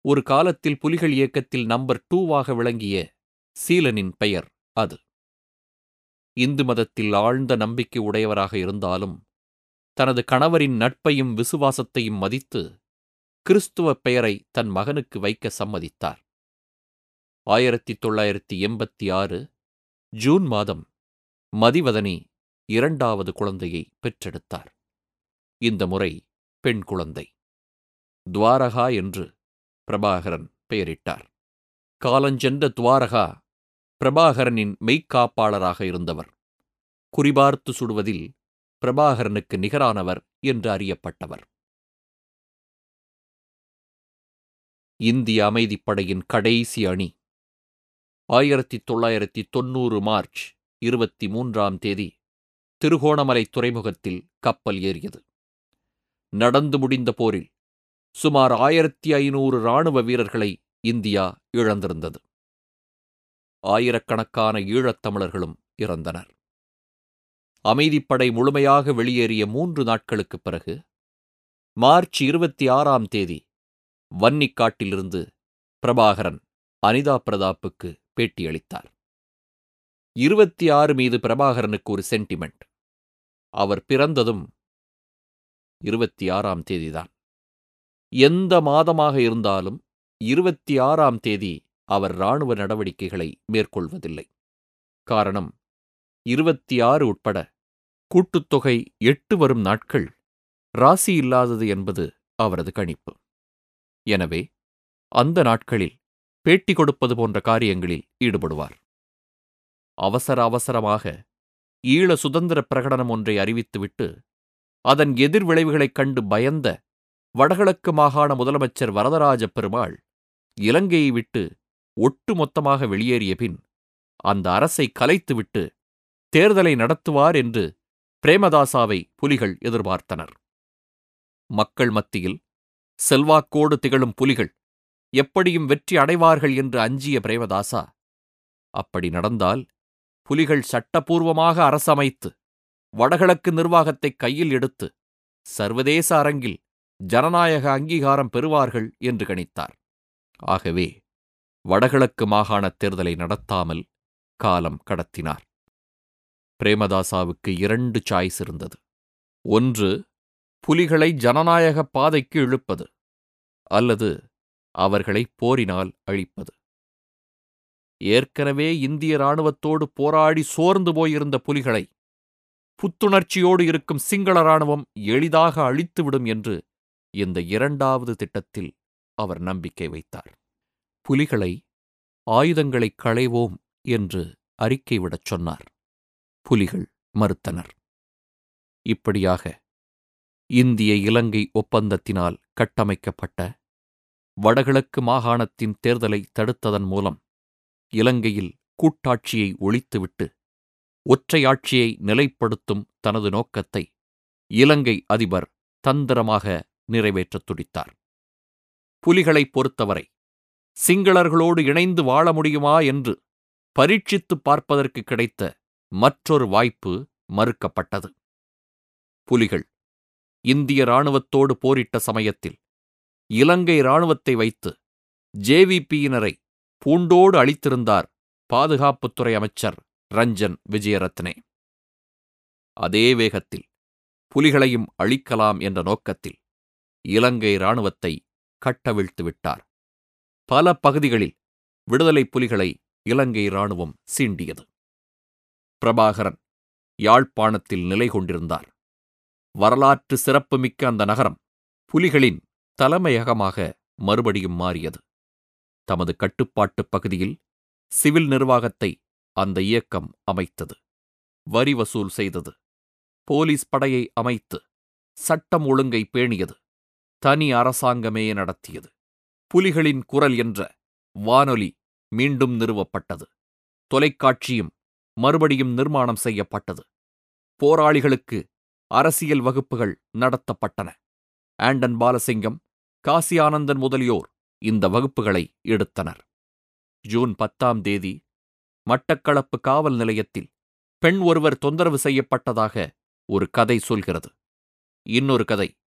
ஒரு காலத்தில் புலிகள் இயக்கத்தில் நம்பர் டூவாக விளங்கிய சீலனின் பெயர் அது. இந்து மதத்தில் ஆழ்ந்த நம்பிக்கை உடையவராக இருந்தாலும் தனது கணவரின் நட்பையும் விசுவாசத்தையும் மதித்து கிறிஸ்துவ பெயரை தன் மகனுக்கு வைக்க சம்மதித்தார். ஆயிரத்தி தொள்ளாயிரத்தி எண்பத்தி ஆறு ஜூன் மாதம் மதிவதனி இரண்டாவது குழந்தையை பெற்றெடுத்தார். இந்த முறை பெண் குழந்தை. துவாரகா என்று பிரபாகரன் பெயரிட்டார். காலஞ்சென்ற துவாரகா பிரபாகரனின் மெய்க்காப்பாளராக இருந்தவர். குறிபார்த்து சுடுவதில் பிரபாகரனுக்கு நிகரானவர் என்று அறியப்பட்டவர். இந்திய அமைதிப்படையின் கடைசி அணி. ஆயிரத்தி தொள்ளாயிரத்தி தொன்னூறு மார்ச் இருபத்தி மூன்றாம் தேதி திருகோணமலை துறைமுகத்தில் கப்பல் ஏறியது. நடந்து முடிந்த போரில் சுமார் ஆயிரத்தி ஐநூறு இராணுவ வீரர்களை இந்தியா இழந்திருந்தது. ஆயிரக்கணக்கான ஈழத்தமிழர்களும் இறந்தனர். அமைதிப்படை முழுமையாக வெளியேறிய மூன்று நாட்களுக்குப் பிறகு மார்ச் இருபத்தி ஆறாம் தேதி வன்னிக்காட்டிலிருந்து பிரபாகரன் அனிதா பிரதாப்புக்கு பேட்டியளித்தார் இருபத்தி ஆறு மீது பிரபாகரனுக்கு ஒரு சென்டிமெண்ட். அவர் பிறந்ததும் இருபத்தி ஆறாம் தேதிதான். எந்த மாதமாக இருந்தாலும் இருபத்தி ஆறாம் தேதி அவர் இராணுவ நடவடிக்கைகளை மேற்கொள்வதில்லை. காரணம் இருபத்தி ஆறு உட்பட கூட்டுத்தொகை எட்டு வரும் நாட்கள் ராசி இல்லாதது என்பது அவரது கணிப்பு. எனவே அந்த நாட்களில் பேட்டி கொடுப்பது போன்ற காரியங்களில் ஈடுபடுவார். அவசர அவசரமாக ஈழ சுதந்திர பிரகடனம் ஒன்றை அறிவித்துவிட்டு அதன் எதிர்விளைவுகளைக் கண்டு பயந்த வடகிழக்கு மாகாண முதலமைச்சர் வரதராஜ பெருமாள் இலங்கையை விட்டு ஒட்டுமொத்தமாக வெளியேறிய பின் அந்த அரசை கலைத்துவிட்டு தேர்தலை நடத்துவார் என்று பிரேமதாசாவை புலிகள் எதிர்பார்த்தனர். மக்கள் மத்தியில் செல்வாக்கோடு திகழும் புலிகள் எப்படியும் வெற்றி அடைவார்கள் என்று அஞ்சிய பிரேமதாசா. அப்படி நடந்தால் புலிகள் சட்டபூர்வமாக அரசமைத்து வடகிழக்கு நிர்வாகத்தை கையில் எடுத்து சர்வதேச அரங்கில் ஜனநாயக அங்கீகாரம் பெறுவார்கள் என்று கணித்தார். ஆகவே வடகிழக்கு மாகாணத் தேர்தலை நடத்தாமல் காலம் கடத்தினார். பிரேமதாசாவுக்கு இரண்டு சாய்ஸ் இருந்தது. ஒன்று புலிகளை ஜனநாயக பாதைக்கு இழுப்பது அல்லது அவர்களை போரினால் அழிப்பது. ஏற்கனவே இந்திய இராணுவத்தோடு போராடி சோர்ந்து போயிருந்த புலிகளை புத்துணர்ச்சியோடு இருக்கும் சிங்கள இராணுவம் எளிதாக அழித்துவிடும் என்று இந்த இரண்டாவது திட்டத்தில் அவர் நம்பிக்கை வைத்தார். புலிகளை ஆயுதங்களைக் களைவோம் என்று அறிக்கை விடச் சொன்னார். புலிகள் மறுத்தனர். இப்படியாக இந்திய இலங்கை ஒப்பந்தத்தினால் கட்டமைக்கப்பட்ட வடகிழக்கு மாகாணத்தின் தேர்தலை தடுத்ததன் மூலம் இலங்கையில் கூட்டாட்சியை ஒழித்துவிட்டு ஒற்றையாட்சியை நிலைப்படுத்தும் தனது நோக்கத்தை இலங்கை அதிபர் தந்திரமாக நிறைவேற்றத் துடித்தார். புலிகளைப் பொறுத்தவரை சிங்களர்களோடு இணைந்து வாழ முடியுமா என்று பரீட்சித்துப் பார்ப்பதற்கு கிடைத்த மற்றொரு வாய்ப்பு மறுக்கப்பட்டது. புலிகள் இந்திய இராணுவத்தோடு போரிட்ட சமயத்தில் இலங்கை இராணுவத்தை வைத்து ஜேவிபியினரை பூண்டோடு அழித்திருந்தார் பாதுகாப்புத்துறை அமைச்சர் ரஞ்சன் விஜயரத்னே. அதே வேகத்தில் புலிகளையும் அழிக்கலாம் என்ற நோக்கத்தில் இலங்கை இராணுவத்தை கட்டவிழ்த்து விட்டார். பல பகுதிகளில் விடுதலை புலிகளை இலங்கை இராணுவம் சீண்டியது. பிரபாகரன் யாழ்ப்பாணத்தில் நிலை கொண்டிருந்தார் வரலாற்று சிறப்புமிக்க அந்த நகரம் புலிகளின் தலைமையகமாக மறுபடியும் மாறியது. தமது கட்டுப்பாட்டு பகுதியில் சிவில் நிர்வாகத்தை அந்த இயக்கம் அமைத்தது. வரி வசூல் செய்தது. போலீஸ் படையை அமைத்து சட்டம் ஒழுங்கை பேணியது. தனி அரசாங்கமே நடத்தியது. புலிகளின் குரல் என்ற வானொலி மீண்டும் நிறுவப்பட்டது. தொலைக்காட்சியும் மறுபடியும் நிர்மாணம் செய்யப்பட்டது. போராளிகளுக்கு அரசியல் வகுப்புகள் நடத்தப்பட்டன. ஆண்டன் பாலசிங்கம் காசி ஆனந்தன் முதலியோர் இந்த வகுப்புகளை எடுத்தனர். ஜூன் பத்தாம் தேதி மட்டக்களப்பு காவல் நிலையத்தில் பெண் ஒருவர் தொந்தரவு செய்யப்பட்டதாக ஒரு கதை சொல்கிறது. இன்னொரு கதை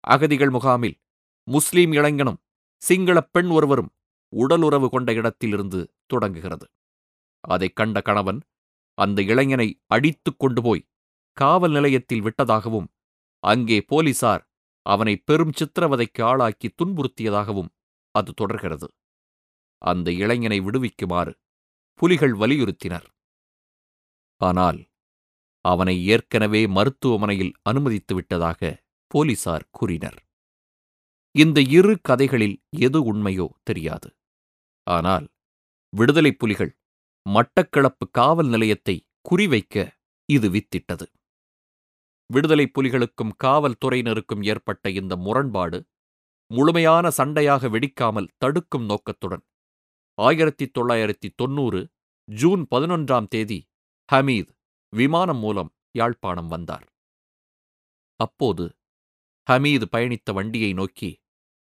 அகதிகள் முகாமில் முஸ்லீம் இளைஞனும் சிங்களப் பெண் ஒருவரும் உடலுறவு கொண்ட இடத்திலிருந்து தொடங்குகிறது. அதைக் கண்ட கணவன் அந்த இளைஞனை அடித்துக் கொண்டு போய் காவல் நிலையத்தில் விட்டதாகவும் அங்கே போலீசார் அவனை பெரும் சித்திரவதைக்கு ஆளாக்கி துன்புறுத்தியதாகவும் அது தொடர்கிறது. அந்த இளைஞனை விடுவிக்குமாறு புலிகள் வலியுறுத்தினர். ஆனால் அவனை ஏற்கனவே மருத்துவமனையில் அனுமதித்து விட்டதாக போலீசார் கூறினர். இந்த இரு கதைகளில் எது உண்மையோ தெரியாது. ஆனால் விடுதலை புலிகள் மட்டக்களப்பு காவல் நிலையத்தை குறிவைக்க இது வித்திட்டது. விடுதலை புலிகளுக்கும் காவல்துறையினருக்கும் ஏற்பட்ட இந்த முரண்பாடு முழுமையான சண்டையாக வெடிக்காமல் தடுக்கும் நோக்கத்துடன். ஆயிரத்தி தொள்ளாயிரத்தி தொன்னூறு ஜூன் பதினொன்றாம் தேதி ஹமீத் விமானம் மூலம் யாழ்ப்பாணம் வந்தார். அப்போது ஹமீது பயணித்த வண்டியை நோக்கி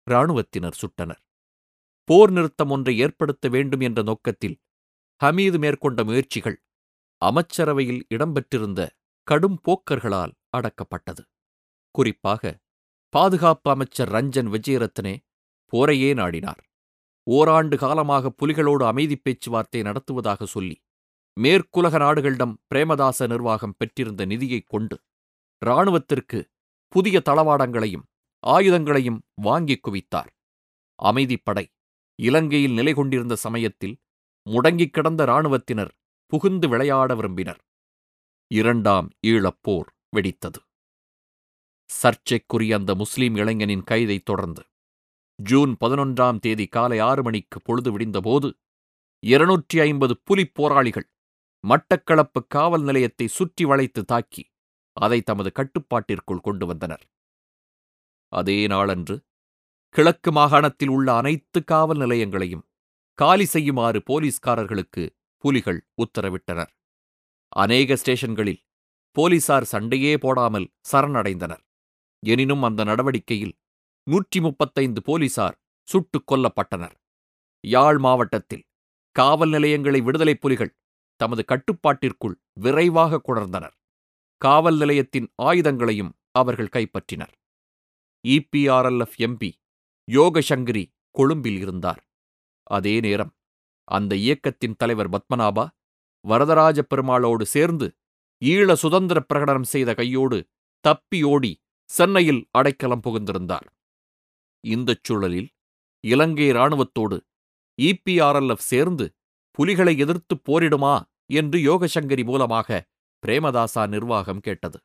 இராணுவத்தினர் சுட்டனர். போர் நிறுத்தம் ஒன்றை ஏற்படுத்த வேண்டும் என்ற நோக்கத்தில் ஹமீது மேற்கொண்ட முயற்சிகள் அமைச்சரவையில் இடம்பெற்றிருந்த கடும் போக்கர்களால் அடக்கப்பட்டது. குறிப்பாக பாதுகாப்பு அமைச்சர் ரஞ்சன் விஜயரத்னே போரையே நாடினார். ஓராண்டு காலமாக புலிகளோடு அமைதி பேச்சுவார்த்தை நடத்துவதாக சொல்லி மேற்குலக நாடுகளிடம் பிரேமதாச நிர்வாகம் பெற்றிருந்த நிதியைக் கொண்டு இராணுவத்திற்கு புதிய தளவாடங்களையும் ஆயுதங்களையும் வாங்கிக் குவித்தார். அமைதிப்படை இலங்கையில் நிலை கொண்டிருந்த சமயத்தில் முடங்கிக் கிடந்த இராணுவத்தினர் புகுந்து விளையாட விரும்பினர். இரண்டாம் ஈழப்போர் வெடித்தது. சர்ச்சைக்குரிய அந்த முஸ்லீம் இளைஞனின் கைதைத் தொடர்ந்து ஜூன் பதினொன்றாம் தேதி காலை ஆறு மணிக்கு பொழுது விடிந்தபோது இருநூற்றி ஐம்பது புலிப் போராளிகள் மட்டக்களப்பு காவல் நிலையத்தை சுற்றி வளைத்து தாக்கி அதை தமது கட்டுப்பாட்டிற்குள் கொண்டு வந்தனர். அதே நாளன்று கிழக்கு மாகாணத்தில் உள்ள அனைத்து காவல் நிலையங்களையும் காலி செய்யுமாறு போலீஸ்காரர்களுக்கு புலிகள் உத்தரவிட்டனர். அநேக ஸ்டேஷன்களில் போலீசார் சண்டையே போடாமல் சரணடைந்தனர். எனினும் அந்த நடவடிக்கையில் நூற்றி முப்பத்தைந்து போலீசார் சுட்டுக் கொல்லப்பட்டனர். யாழ் மாவட்டத்தில் காவல் நிலையங்களை விடுதலை புலிகள் தமது கட்டுப்பாட்டிற்குள் விரைவாக கொணர்ந்தனர். காவல் நிலையத்தின் ஆயுதங்களையும் அவர்கள் கைப்பற்றினர். இபிஆர்எல்எஃப் எம்பி யோகசங்கரி கொழும்பில் இருந்தார். அதே நேரம் அந்த இயக்கத்தின் தலைவர் பத்மநாபா வரதராஜ பெருமாளோடு சேர்ந்து ஈழ சுதந்திர பிரகடனம் செய்த கையோடு தப்பி ஓடி சென்னையில் அடைக்கலம் புகுந்திருந்தார். இந்தச் சூழலில் இலங்கை இராணுவத்தோடு இபிஆர்எல்எஃப் சேர்ந்து புலிகளை எதிர்த்து போரிடுமா என்று யோகசங்கரி மூலமாக பிரேமதாசா நிர்வாகம் கேட்டது.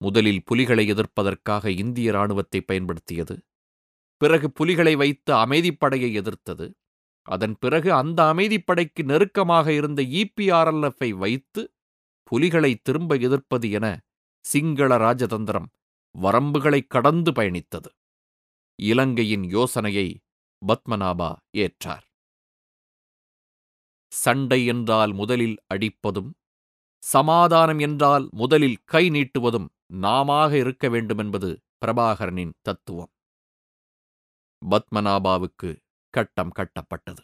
முதலில் புலிகளை எதிர்ப்பதற்காக இந்திய இராணுவத்தை பயன்படுத்தியது பிறகு புலிகளை வைத்து அமைதிப்படையை எதிர்த்தது அதன் பிறகு அந்த அமைதிப்படைக்கு நெருக்கமாக இருந்த இபிஆர்எல்எஃப்ஐ வைத்து புலிகளை திரும்ப எதிர்ப்பது என சிங்கள ராஜதந்திரம் வரம்புகளை கடந்து பயணித்தது. இலங்கையின் யோசனையை பத்மநாபா ஏற்றார். சண்டை என்றால் முதலில் அடிப்பதும் சமாதானம் என்றால் முதலில் கை நீட்டுவதும் நாமாக இருக்க வேண்டுமென்பது பிரபாகரனின் தத்துவம். பத்மநாபாவுக்கு கட்டம் கட்டப்பட்டது.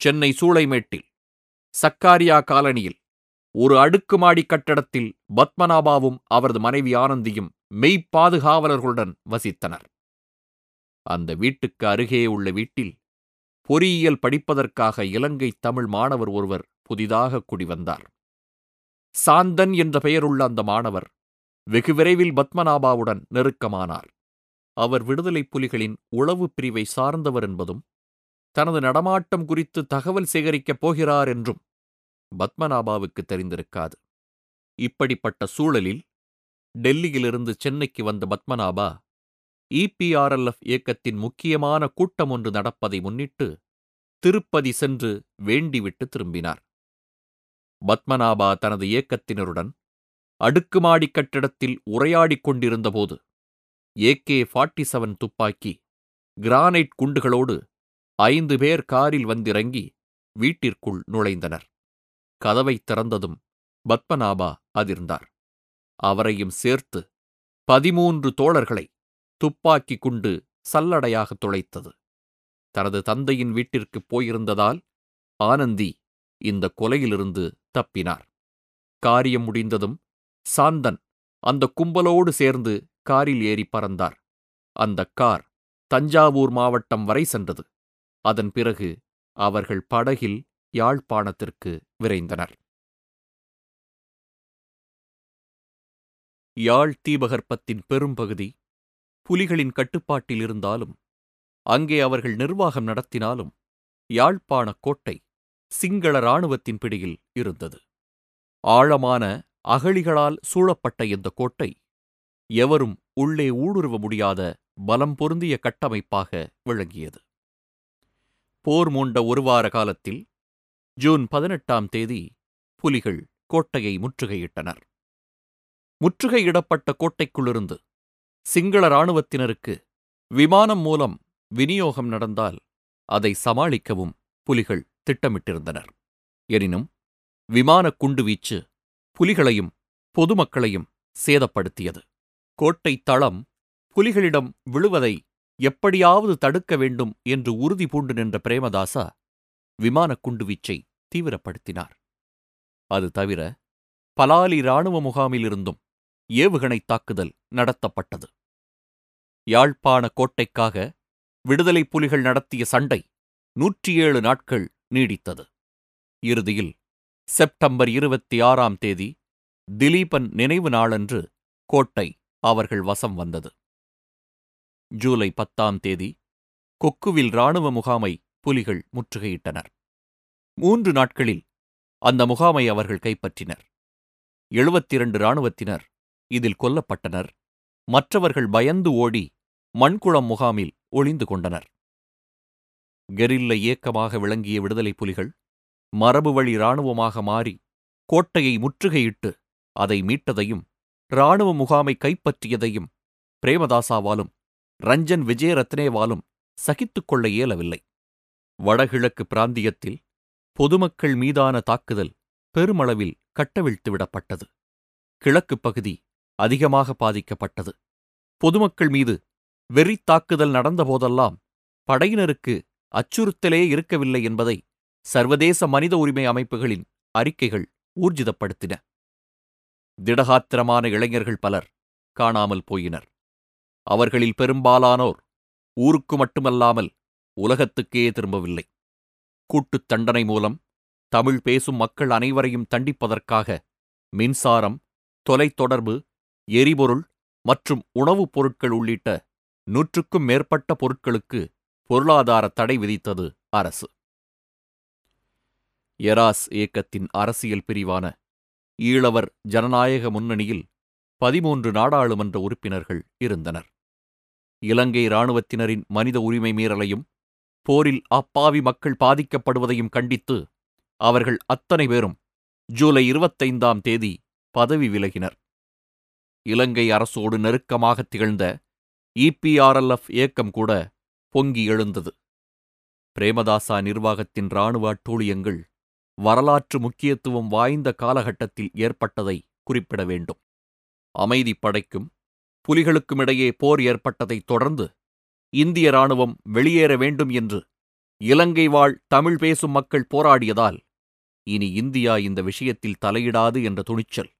சென்னை சூளைமேட்டில் சக்காரியா காலனியில் ஒரு அடுக்குமாடி கட்டடத்தில் பத்மநாபாவும் அவரது மனைவி ஆனந்தியும் மெய்ப்பாதுகாவலர்களுடன் வசித்தனர். அந்த வீட்டுக்கு அருகே உள்ள வீட்டில் பொறியியல் படிப்பதற்காக இலங்கை தமிழ் மாணவர் ஒருவர் புதிதாக குடிவந்தார். சாந்தன் என்ற பெயருள்ள அந்த மாணவர் வெகு விரைவில் பத்மநாபாவுடன் நெருக்கமானார். அவர் விடுதலைப் புலிகளின் உளவு பிரிவை சார்ந்தவர் என்பதும் தனது நடமாட்டம் குறித்து தகவல் சேகரிக்கப் போகிறார் என்றும் பத்மநாபாவுக்கு தெரிந்திருக்காது. இப்படிப்பட்ட சூழலில் டெல்லியிலிருந்து சென்னைக்கு வந்த பத்மநாபா இபிஆர்எல்எஃப் இயக்கத்தின் முக்கியமான கூட்டம் ஒன்று நடப்பதை முன்னிட்டு திருப்பதி சென்று வேண்டிவிட்டு திரும்பினார். பத்மநாபா தனது இயக்கத்தினருடன் அடுக்குமாடி கட்டிடத்தில் உரையாடிக் கொண்டிருந்தபோது ஏகே ஃபார்ட்டி செவன் துப்பாக்கி கிரானைட் குண்டுகளோடு ஐந்து பேர் காரில் வந்திறங்கி வீட்டிற்குள் நுழைந்தனர். கதவை திறந்ததும் பத்மநாபா அதிர்ந்தார். அவரையும் சேர்த்து பதிமூன்று தோழர்களை துப்பாக்கி குண்டு சல்லடையாக துளைத்தது. தனது தந்தையின் வீட்டிற்குப் போயிருந்ததால் ஆனந்தி இந்த கொலையிலிருந்து தப்பினார். காரியம் முடிந்ததும் சாந்தன் அந்த கும்பலோடு சேர்ந்து காரில் ஏறி பறந்தார். அந்த கார் தஞ்சாவூர் மாவட்டம் வரை சென்றது. அதன் பிறகு அவர்கள் படகில் யாழ்ப்பாணத்திற்கு விரைந்தனர். யாழ் தீபகற்பத்தின் பெரும்பகுதி புலிகளின் கட்டுப்பாட்டில் இருந்தாலும் அங்கே அவர்கள் நிர்வாகம் நடத்தினாலும் யாழ்ப்பாணக் கோட்டை சிங்கள இராணுவத்தின் பிடியில் இருந்தது. ஆழமான அகழிகளால் சூழப்பட்ட இந்த கோட்டை எவரும் உள்ளே ஊடுருவ முடியாத பலம் பொருந்திய கட்டமைப்பாக விளங்கியது. போர் மூண்ட ஒரு வார காலத்தில் ஜூன் பதினெட்டாம் தேதி புலிகள் கோட்டையை முற்றுகையிட்டனர். முற்றுகையிடப்பட்ட கோட்டைக்குள்ளிருந்து சிங்கள இராணுவத்தினருக்கு விமானம் மூலம் விநியோகம் நடந்தால் அதை சமாளிக்கவும் புலிகள் திட்டமிட்டிருந்தனர். எனினும் விமானக் குண்டுவீச்சு புலிகளையும் பொதுமக்களையும் சேதப்படுத்தியது. கோட்டை தளம் புலிகளிடம் விழுவதை எப்படியாவது தடுக்க வேண்டும் என்று உறுதி பூண்டு நின்ற பிரேமதாசா விமானக் குண்டுவீச்சை தீவிரப்படுத்தினார். அது தவிர பலாலி இராணுவ முகாமிலிருந்தும் ஏவுகணை தாக்குதல் நடத்தப்பட்டது. யாழ்ப்பாண கோட்டைக்காக விடுதலை புலிகள் நடத்திய சண்டை நூற்றி ஏழு நாட்கள் நீடித்தது. இறுதியில் செப்டம்பர் இருபத்தி ஆறாம் தேதி திலீபன் நினைவு நாளன்று கோட்டை அவர்கள் வசம் வந்தது. ஜூலை பத்தாம் தேதி கொக்குவில் இராணுவ முகாமை புலிகள் முற்றுகையிட்டனர். மூன்று நாட்களில் அந்த முகாமை அவர்கள் கைப்பற்றினர். எழுபத்திரண்டு இராணுவத்தினர் இதில் கொல்லப்பட்டனர். மற்றவர்கள் பயந்து ஓடி மண்குளம் முகாமில் ஒளிந்து கொண்டனர். கெரில்ல இயக்கமாக விளங்கிய விடுதலை புலிகள் மரபு வழி இராணுவமாக மாறி கோட்டையை முற்றுகையிட்டு அதை மீட்டதையும் இராணுவ முகாமை கைப்பற்றியதையும் பிரேமதாசாவாலும் ரஞ்சன் விஜயரத்னேவாலும் சகித்துக் கொள்ள இயலவில்லை. வடகிழக்கு பிராந்தியத்தில் பொதுமக்கள் மீதான தாக்குதல் பெருமளவில் கட்டவிழ்த்துவிடப்பட்டது. கிழக்குப் பகுதி அதிகமாக பாதிக்கப்பட்டது. பொதுமக்கள் மீது வெறித் தாக்குதல் நடந்தபோதெல்லாம் படையினருக்கு அச்சுறுத்தலே இருக்கவில்லை என்பதை சர்வதேச மனித உரிமை அமைப்புகளின் அறிக்கைகள் ஊர்ஜிதப்படுத்தின. திடகாத்திரமான இளைஞர்கள் பலர் காணாமல் போயினர். அவர்களில் பெரும்பாலானோர் ஊருக்கு மட்டுமல்லாமல் உலகத்துக்கே திரும்பவில்லை. கூட்டுத் தண்டனை மூலம் தமிழ் பேசும் மக்கள் அனைவரையும் தண்டிப்பதற்காக மின்சாரம் தொலைத்தொடர்பு எரிபொருள் மற்றும் உணவுப் பொருட்கள் உள்ளிட்ட நூற்றுக்கும் மேற்பட்ட பொருட்களுக்கு பொருளாதார தடை விதித்தது அரசு. எராஸ் இயக்கத்தின் அரசியல் பிரிவான ஈழவர் ஜனநாயக முன்னணியில் பதிமூன்று நாடாளுமன்ற உறுப்பினர்கள் இருந்தனர். இலங்கை இராணுவத்தினரின் மனித உரிமை மீறலையும் போரில் அப்பாவி மக்கள் பாதிக்கப்படுவதையும் கண்டித்து அவர்கள் அத்தனை பேரும் ஜூலை இருபத்தைந்தாம் தேதி பதவி விலகினர். இலங்கை அரசோடு நெருக்கமாக திகழ்ந்த இபிஆர்எல்எஃப் இயக்கம் கூட பொங்கி எழுந்தது. பிரேமதாசா நிர்வாகத்தின் இராணுவ அட்டூழியங்கள் வரலாற்று முக்கியத்துவம் வாய்ந்த காலகட்டத்தில் ஏற்பட்டதை குறிப்பிட வேண்டும். அமைதிப் படைக்கும் புலிகளுக்குமிடையே போர் ஏற்பட்டதைத் தொடர்ந்து இந்திய இராணுவம் வெளியேற வேண்டும் என்று இலங்கை வாழ் தமிழ் பேசும் மக்கள் போராடியதால் இனி இந்தியா இந்த விஷயத்தில் தலையிடாது என்ற துணிச்சல்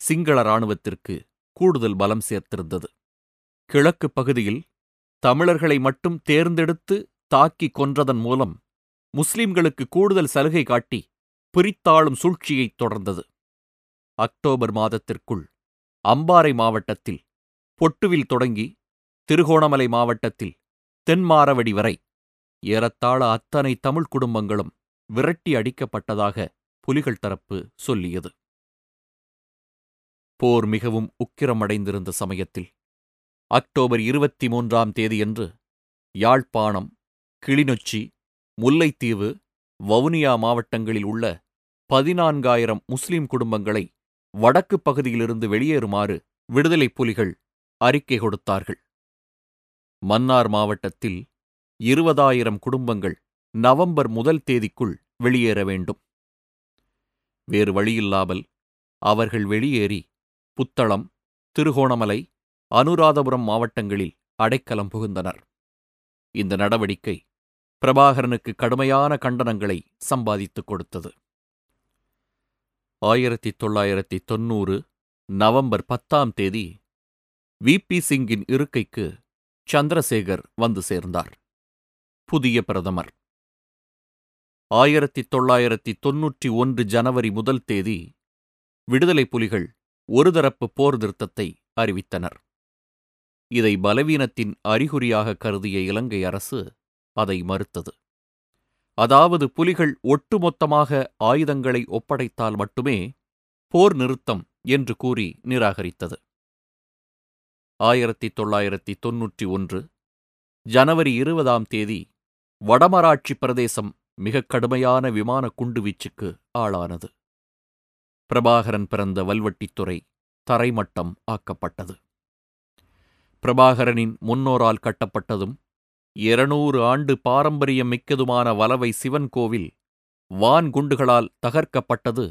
சிங்கள இராணுவத்திற்கு கூடுதல் பலம் சேர்த்திருந்தது. கிழக்குப் பகுதியில் தமிழர்களை மட்டும் தேர்ந்தெடுத்து தாக்கிக் கொன்றதன் மூலம் முஸ்லிம்களுக்கு கூடுதல் சலுகை காட்டி பிரித்தாளும் சூழ்ச்சியைத் தொடர்ந்தது. அக்டோபர் மாதத்திற்குள் அம்பாறை மாவட்டத்தில் பொட்டுவில் தொடங்கி திருகோணமலை மாவட்டத்தில் தென்மாரவடி வரை. ஏறத்தாழ அத்தனை தமிழ் குடும்பங்களும் விரட்டி அடிக்கப்பட்டதாக புலிகள் தரப்பு சொல்லியது. போர் மிகவும் உக்கிரமடைந்திருந்த சமயத்தில் அக்டோபர் இருபத்தி மூன்றாம் தேதியன்று யாழ்ப்பாணம் கிளிநொச்சி முல்லைத்தீவு வவுனியா மாவட்டங்களில் உள்ள பதினான்காயிரம் முஸ்லிம் குடும்பங்களை வடக்கு பகுதியிலிருந்து வெளியேறுமாறு விடுதலைப் புலிகள் அறிக்கை கொடுத்தார்கள். மன்னார் மாவட்டத்தில் இருபதாயிரம் குடும்பங்கள் நவம்பர் முதல் தேதிக்குள் வெளியேற வேண்டும். வேறு வழியில்லாமல் அவர்கள் வெளியேறி புத்தளம் திருகோணமலை அனுராதபுரம் மாவட்டங்களில் அடைக்கலம் புகுந்தனர். இந்த நடவடிக்கை பிரபாகரனுக்கு கடுமையான கண்டனங்களை சம்பாதித்துக் கொடுத்தது. ஆயிரத்தி தொள்ளாயிரத்தி தொன்னூறு நவம்பர் பத்தாம் தேதி வி பி சிங்கின் இருக்கைக்கு சந்திரசேகர் வந்து சேர்ந்தார். புதிய பிரதமர். ஆயிரத்தி தொள்ளாயிரத்தி தொன்னூற்றி ஒன்று ஜனவரி முதல் தேதி விடுதலை புலிகள் ஒருதரப்பு போர் நிறுத்தத்தை அறிவித்தனர். இதை பலவீனத்தின் அறிகுறியாக கருதிய இலங்கை அரசு அதை மறுத்தது. அதாவது புலிகள் ஒட்டுமொத்தமாக ஆயுதங்களை ஒப்படைத்தால் மட்டுமே போர் நிறுத்தம் என்று கூறி நிராகரித்தது. ஆயிரத்தி தொள்ளாயிரத்தி தொன்னூற்றி ஒன்று. ஜனவரி இருபதாம் தேதி வடமராட்சி பிரதேசம் மிக கடுமையான விமான குண்டுவீச்சுக்கு ஆளானது. பிரபாகரன் பிறந்த வல்வட்டித்துறை தரைமட்டம் ஆக்கப்பட்டது. பிரபாகரனின் முன்னோரால் கட்டப்பட்டதும் இருநூறு ஆண்டு பாரம்பரியம் மிக்கதுமான வலவை சிவன் கோவில் வான் குண்டுகளால் தகர்க்கப்பட்டது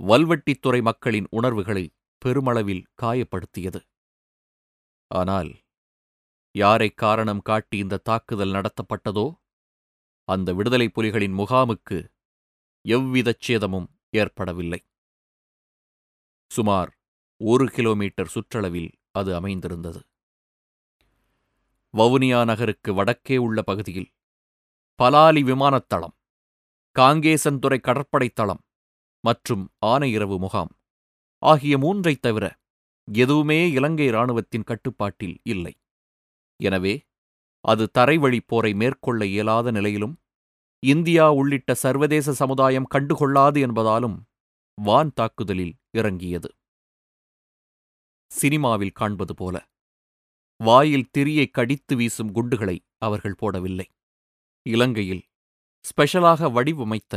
வல்வெட்டித்துறை மக்களின் உணர்வுகளை பெருமளவில் காயப்படுத்தியது. ஆனால் யாரை காரணம் காட்டி இந்த தாக்குதல் நடத்தப்பட்டதோ அந்த விடுதலைப் புலிகளின் முகாமுக்கு எவ்விதச் சேதமும் ஏற்படவில்லை. சுமார் ஒரு கிலோமீட்டர் சுற்றளவில் அது அமைந்திருந்தது. வவுனியா நகருக்கு வடக்கே உள்ள பகுதியில் பலாலி விமானத்தளம் காங்கேசன்துறை கடற்படைத்தளம் மற்றும் ஆனையிரவு முகாம் ஆகிய மூன்றைத் தவிர எதுவுமே இலங்கை இராணுவத்தின் கட்டுப்பாட்டில் இல்லை. எனவே அது தரைவழிப் போரை மேற்கொள்ள இயலாத நிலையிலும் இந்தியா உள்ளிட்ட சர்வதேச சமுதாயம் கண்டுகொள்ளாது என்பதாலும் வான் தாக்குதலில் இறங்கியது. சினிமாவில் காண்பது போல வாயில் திரியை கடித்து வீசும் குண்டுகளை அவர்கள் போடவில்லை. இலங்கையில் ஸ்பெஷலாக வடிவமைத்த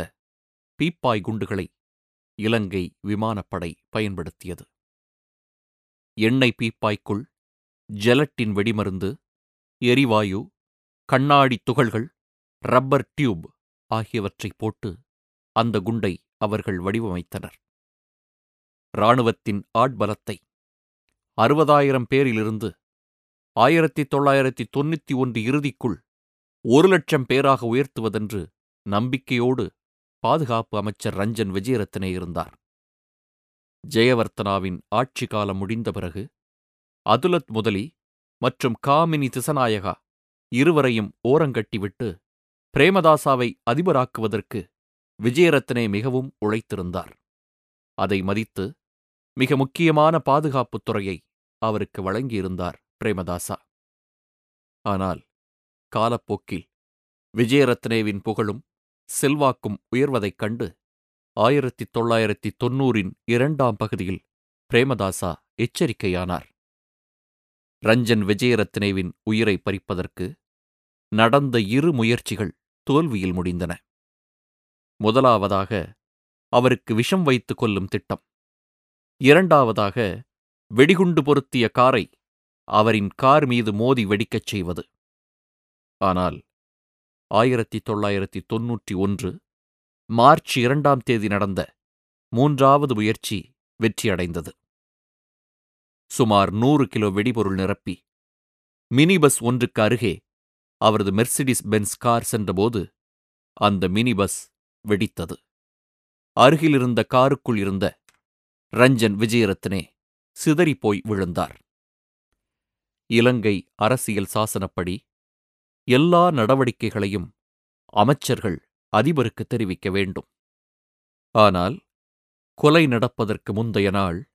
பீப்பாய் குண்டுகளை இலங்கை விமானப்படை பயன்படுத்தியது. எண்ணெய் பீப்பாய்க்குள் ஜெலட்டின் வெடிமருந்து எரிவாயு கண்ணாடி துகள்கள் ரப்பர் டியூப் ஆகியவற்றை போட்டு அந்த குண்டை அவர்கள் வடிவமைத்தனர். இராணுவத்தின் ஆட்பலத்தை அறுபதாயிரம் பேரிலிருந்து ஆயிரத்தி தொள்ளாயிரத்தி தொண்ணூற்றி ஒன்று இறுதிக்குள் ஒரு லட்சம் பேராக உயர்த்துவதென்று நம்பிக்கையோடு பாதுகாப்பு அமைச்சர் ரஞ்சன் விஜயரத்னே இருந்தார். ஜெயவர்த்தனாவின் ஆட்சி காலம் முடிந்த பிறகு அதுலத் முதலி மற்றும் காமினி திசநாயகா இருவரையும் ஓரங்கட்டிவிட்டு பிரேமதாசாவை அதிபராக்குவதற்கு விஜயரத்னே மிகவும் உழைத்திருந்தார். அதை மதித்து மிக முக்கியமான பாதுகாப்புத் துறையை அவருக்கு வழங்கியிருந்தார் பிரேமதாசா. ஆனால் காலப்போக்கில் விஜயரத்னேவின் புகழும் செல்வாக்கும் உயர்வதைக் கண்டு ஆயிரத்தி தொள்ளாயிரத்தி தொன்னூறின் இரண்டாம் பகுதியில் பிரேமதாசா எச்சரிக்கையானார். ரஞ்சன் விஜயரத்னேவின் உயிரை பறிப்பதற்கு நடந்த இரு முயற்சிகள் தோல்வியில் முடிந்தன. முதலாவதாக அவருக்கு விஷம் வைத்துக் கொல்லும் திட்டம். இரண்டாவதாக வெடிகுண்டு பொருத்திய காரை அவரின் கார் மீது மோதி வெடிக்கச் செய்வது. ஆனால் ஆயிரத்தி தொள்ளாயிரத்தி தொன்னூற்றி ஒன்று மார்ச் இரண்டாம் தேதி நடந்த மூன்றாவது முயற்சி வெற்றியடைந்தது. சுமார் நூறு கிலோ வெடிபொருள் நிரப்பி மினி பஸ் ஒன்றுக்கு அருகே அவரது மெர்சிடிஸ் பென்ஸ் கார் சென்றபோது அந்த மினி பஸ் வெடித்தது. அருகிலிருந்த காருக்குள் இருந்த ரஞ்சன் விஜயரத்னே சிதறிப்போய் விழுந்தார். இலங்கை அரசியல் சாசனப்படி எல்லா நடவடிக்கைகளையும் அமைச்சர்கள் அதிபருக்கு தெரிவிக்க வேண்டும். ஆனால் கொலை நடப்பதற்கு முந்தைய நாள்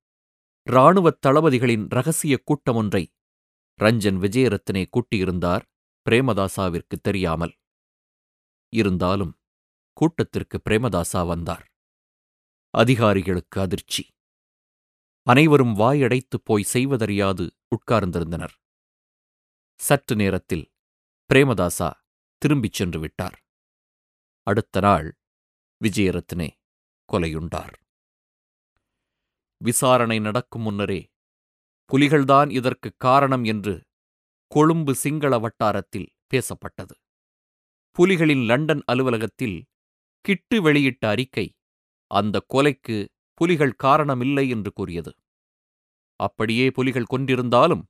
இராணுவத் தளபதிகளின் ரகசிய கூட்டம் ஒன்றை ரஞ்சன் விஜயரத்னே கூட்டியிருந்தார் பிரேமதாசாவிற்கு தெரியாமல். இருந்தாலும் கூட்டத்திற்கு பிரேமதாசா வந்தார். அதிகாரிகளுக்கு அதிர்ச்சி. அனைவரும் வாயடைத்துப் போய் செய்வதறியாது உட்கார்ந்திருந்தனர். சற்று நேரத்தில் பிரேமதாசா திரும்பிச் சென்று விட்டார். அடுத்த நாள் விஜயரத்னே கொலையுண்டார். விசாரணை நடக்கும் முன்னரே புலிகள்தான் இதற்குக் காரணம் என்று கொழும்பு சிங்கள வட்டாரத்தில் பேசப்பட்டது. புலிகளின் லண்டன் அலுவலகத்தில் கிட்டு வெளியிட்ட அறிக்கை அந்த கொலைக்கு புலிகள் காரணமில்லை என்று கூறியது. அப்படியே புலிகள் கொண்டிருந்தாலும்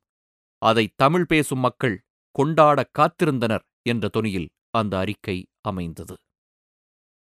அதை தமிழ் பேசும் மக்கள் கொண்டாட காத்திருந்தனர் என்ற தொனியில் அந்த அறிக்கை அமைந்தது.